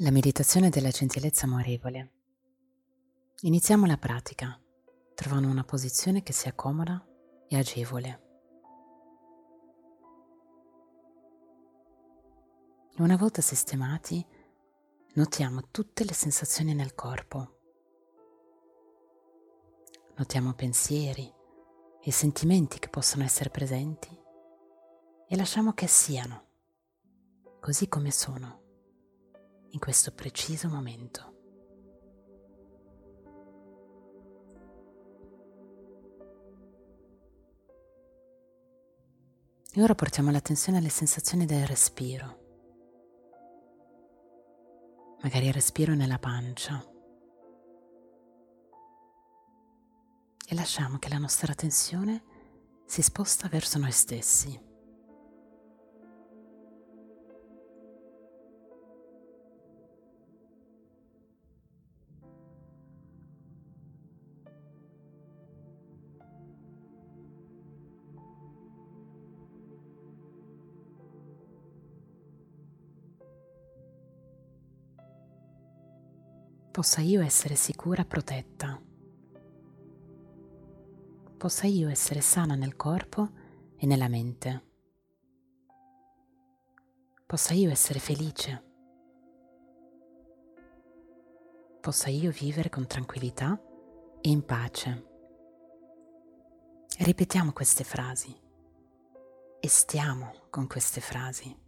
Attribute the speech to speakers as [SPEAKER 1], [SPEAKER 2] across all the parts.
[SPEAKER 1] La meditazione della gentilezza amorevole. Iniziamo la pratica trovando una posizione che sia comoda e agevole. Una volta sistemati, notiamo tutte le sensazioni nel corpo. Notiamo pensieri e sentimenti che possono essere presenti e lasciamo che siano, così come sono in questo preciso momento. E ora portiamo l'attenzione alle sensazioni del respiro. Magari il respiro nella pancia. E lasciamo che la nostra attenzione si sposta verso noi stessi. Possa io essere sicura e protetta, possa io essere sana nel corpo e nella mente, possa io essere felice, possa io vivere con tranquillità e in pace. Ripetiamo queste frasi e stiamo con queste frasi.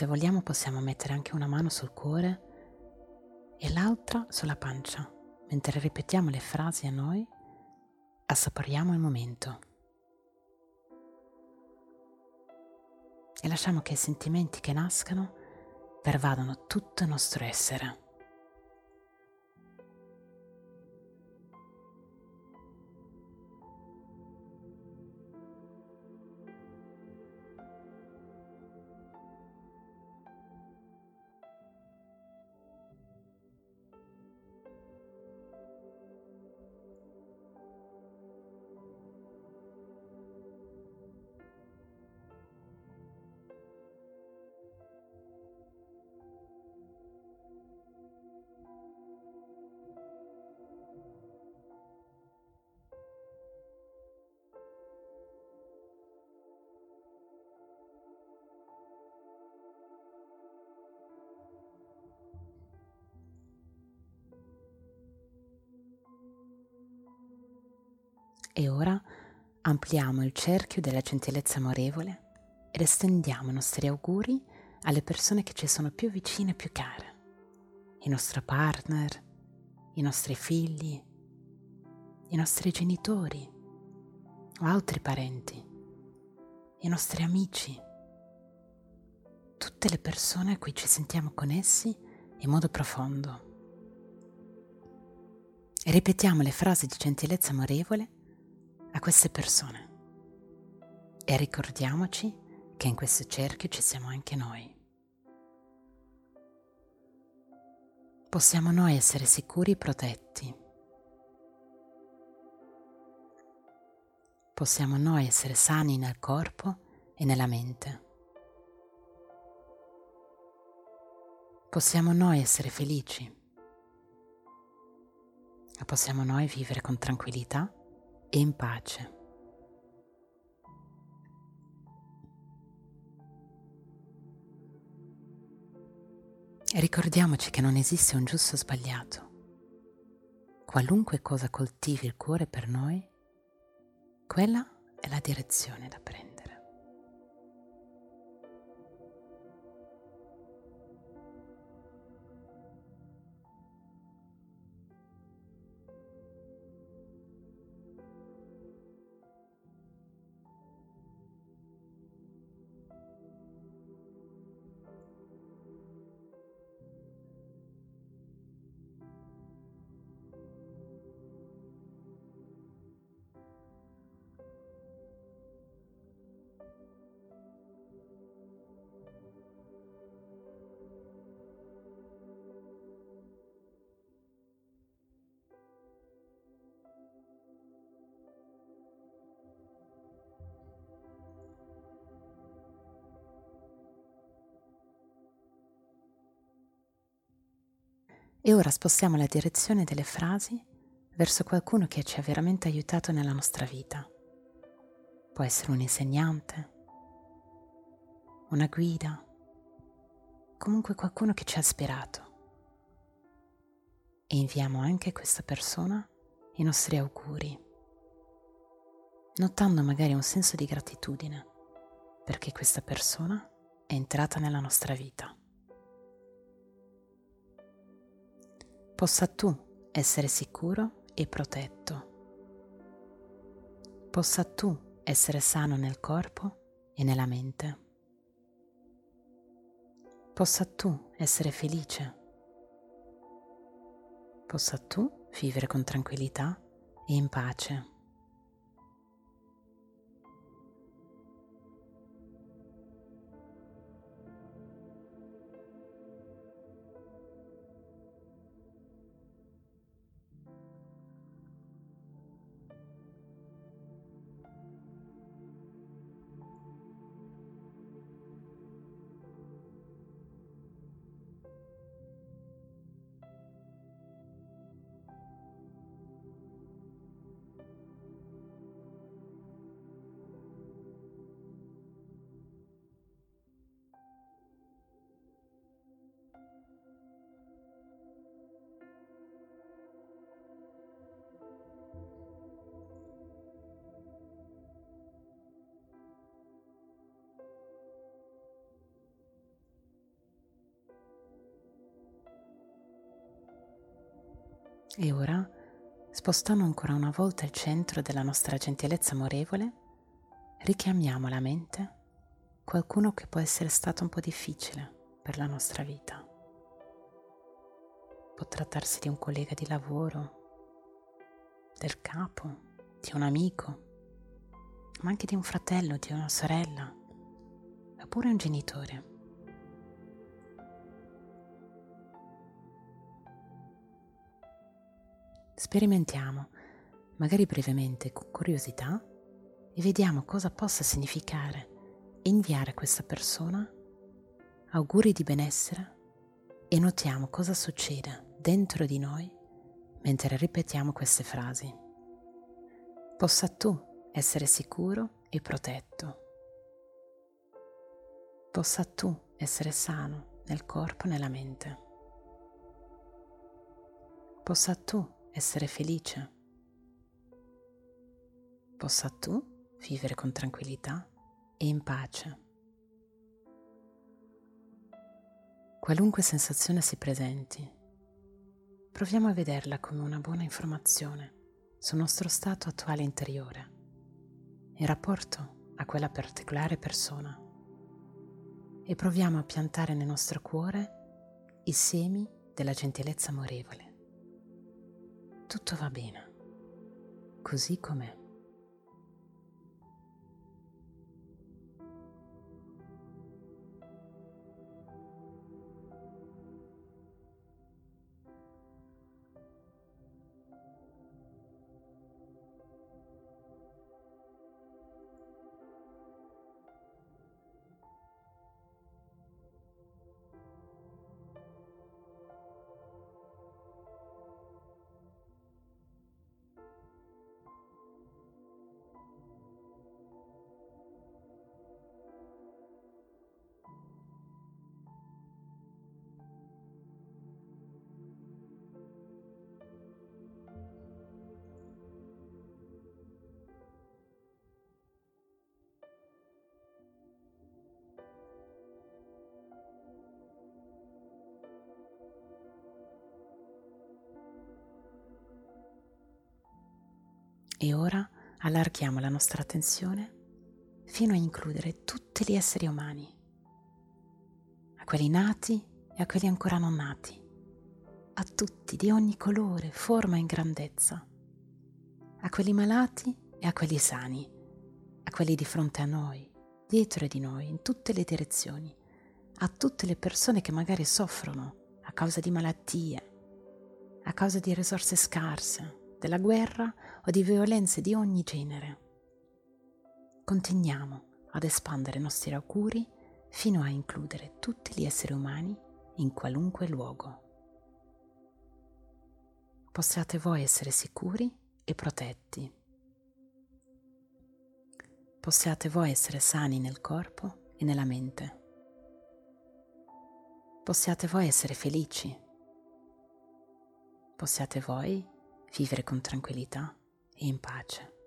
[SPEAKER 1] Se vogliamo possiamo mettere anche una mano sul cuore e l'altra sulla pancia. Mentre ripetiamo le frasi a noi, assaporiamo il momento. E lasciamo che i sentimenti che nascano pervadano tutto il nostro essere. E ora ampliamo il cerchio della gentilezza amorevole ed estendiamo i nostri auguri alle persone che ci sono più vicine e più care, i nostri partner, i nostri figli, i nostri genitori o altri parenti, i nostri amici, tutte le persone a cui ci sentiamo connessi in modo profondo. E ripetiamo le frasi di gentilezza amorevole a queste persone. E ricordiamoci che in questo cerchio ci siamo anche noi. Possiamo noi essere sicuri e protetti. Possiamo noi essere sani nel corpo e nella mente. Possiamo noi essere felici. Possiamo noi vivere con tranquillità e in pace. Ricordiamoci che non esiste un giusto o sbagliato. Qualunque cosa coltivi il cuore per noi, quella è la direzione da prendere. E ora spostiamo la direzione delle frasi verso qualcuno che ci ha veramente aiutato nella nostra vita. Può essere un insegnante, una guida, comunque qualcuno che ci ha ispirato. E inviamo anche a questa persona i nostri auguri, notando magari un senso di gratitudine perché questa persona è entrata nella nostra vita. Possa tu essere sicuro e protetto. Possa tu essere sano nel corpo e nella mente. Possa tu essere felice. Possa tu vivere con tranquillità e in pace. E ora, spostando ancora una volta il centro della nostra gentilezza amorevole, richiamiamo alla mente qualcuno che può essere stato un po' difficile per la nostra vita. Può trattarsi di un collega di lavoro, del capo, di un amico, ma anche di un fratello, di una sorella, oppure un genitore. Sperimentiamo, magari brevemente, con curiosità, e vediamo cosa possa significare inviare a questa persona auguri di benessere e notiamo cosa succede dentro di noi mentre ripetiamo queste frasi. Possa tu essere sicuro e protetto. Possa tu essere sano nel corpo e nella mente. Possa tu essere felice. Possa tu vivere con tranquillità e in pace. Qualunque sensazione si presenti, proviamo a vederla come una buona informazione sul nostro stato attuale interiore, in rapporto a quella particolare persona, e proviamo a piantare nel nostro cuore i semi della gentilezza amorevole tutto va bene, così com'è. E ora allarghiamo la nostra attenzione fino a includere tutti gli esseri umani, a quelli nati e a quelli ancora non nati, a tutti di ogni colore, forma e grandezza, a quelli malati e a quelli sani, a quelli di fronte a noi, dietro di noi, in tutte le direzioni, a tutte le persone che magari soffrono a causa di malattie, a causa di risorse scarse, della guerra o di violenze di ogni genere. Continuiamo ad espandere i nostri auguri fino a includere tutti gli esseri umani in qualunque luogo. possiate voi essere sicuri e protetti. Possiate voi essere sani nel corpo e nella mente. Possiate voi essere felici. Possiate voi vivere con tranquillità e in pace.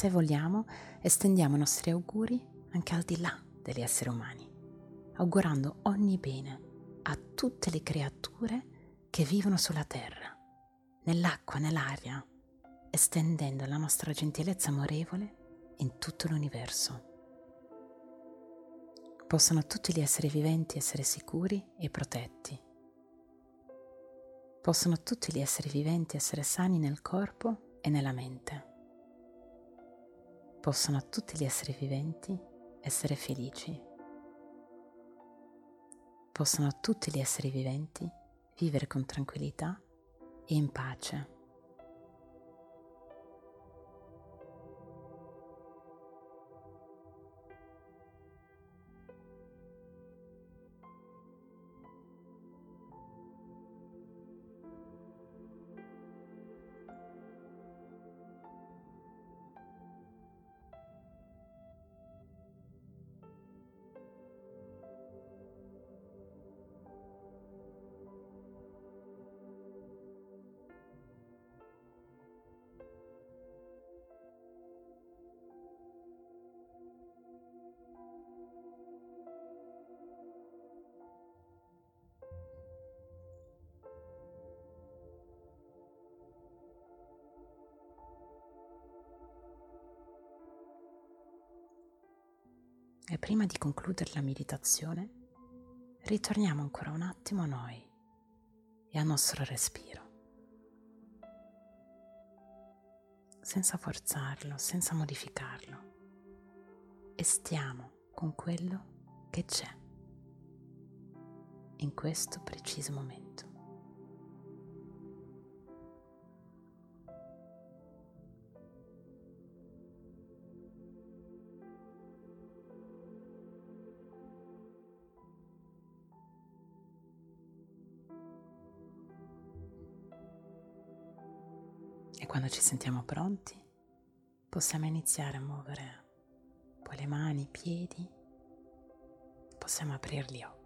[SPEAKER 1] Se vogliamo, estendiamo i nostri auguri anche al di là degli esseri umani, augurando ogni bene a tutte le creature che vivono sulla terra, nell'acqua, nell'aria, estendendo la nostra gentilezza amorevole in tutto l'universo. Possano tutti gli esseri viventi essere sicuri e protetti. Possono tutti gli esseri viventi essere sani nel corpo e nella mente possono tutti gli esseri viventi essere felici. Possono tutti gli esseri viventi vivere con tranquillità e in pace. E prima di concludere la meditazione, ritorniamo ancora un attimo a noi e al nostro respiro, senza forzarlo, senza modificarlo, e stiamo con quello che c'è in questo preciso momento. E quando ci sentiamo pronti, possiamo iniziare a muovere poi le mani, i piedi, possiamo aprirli occhi.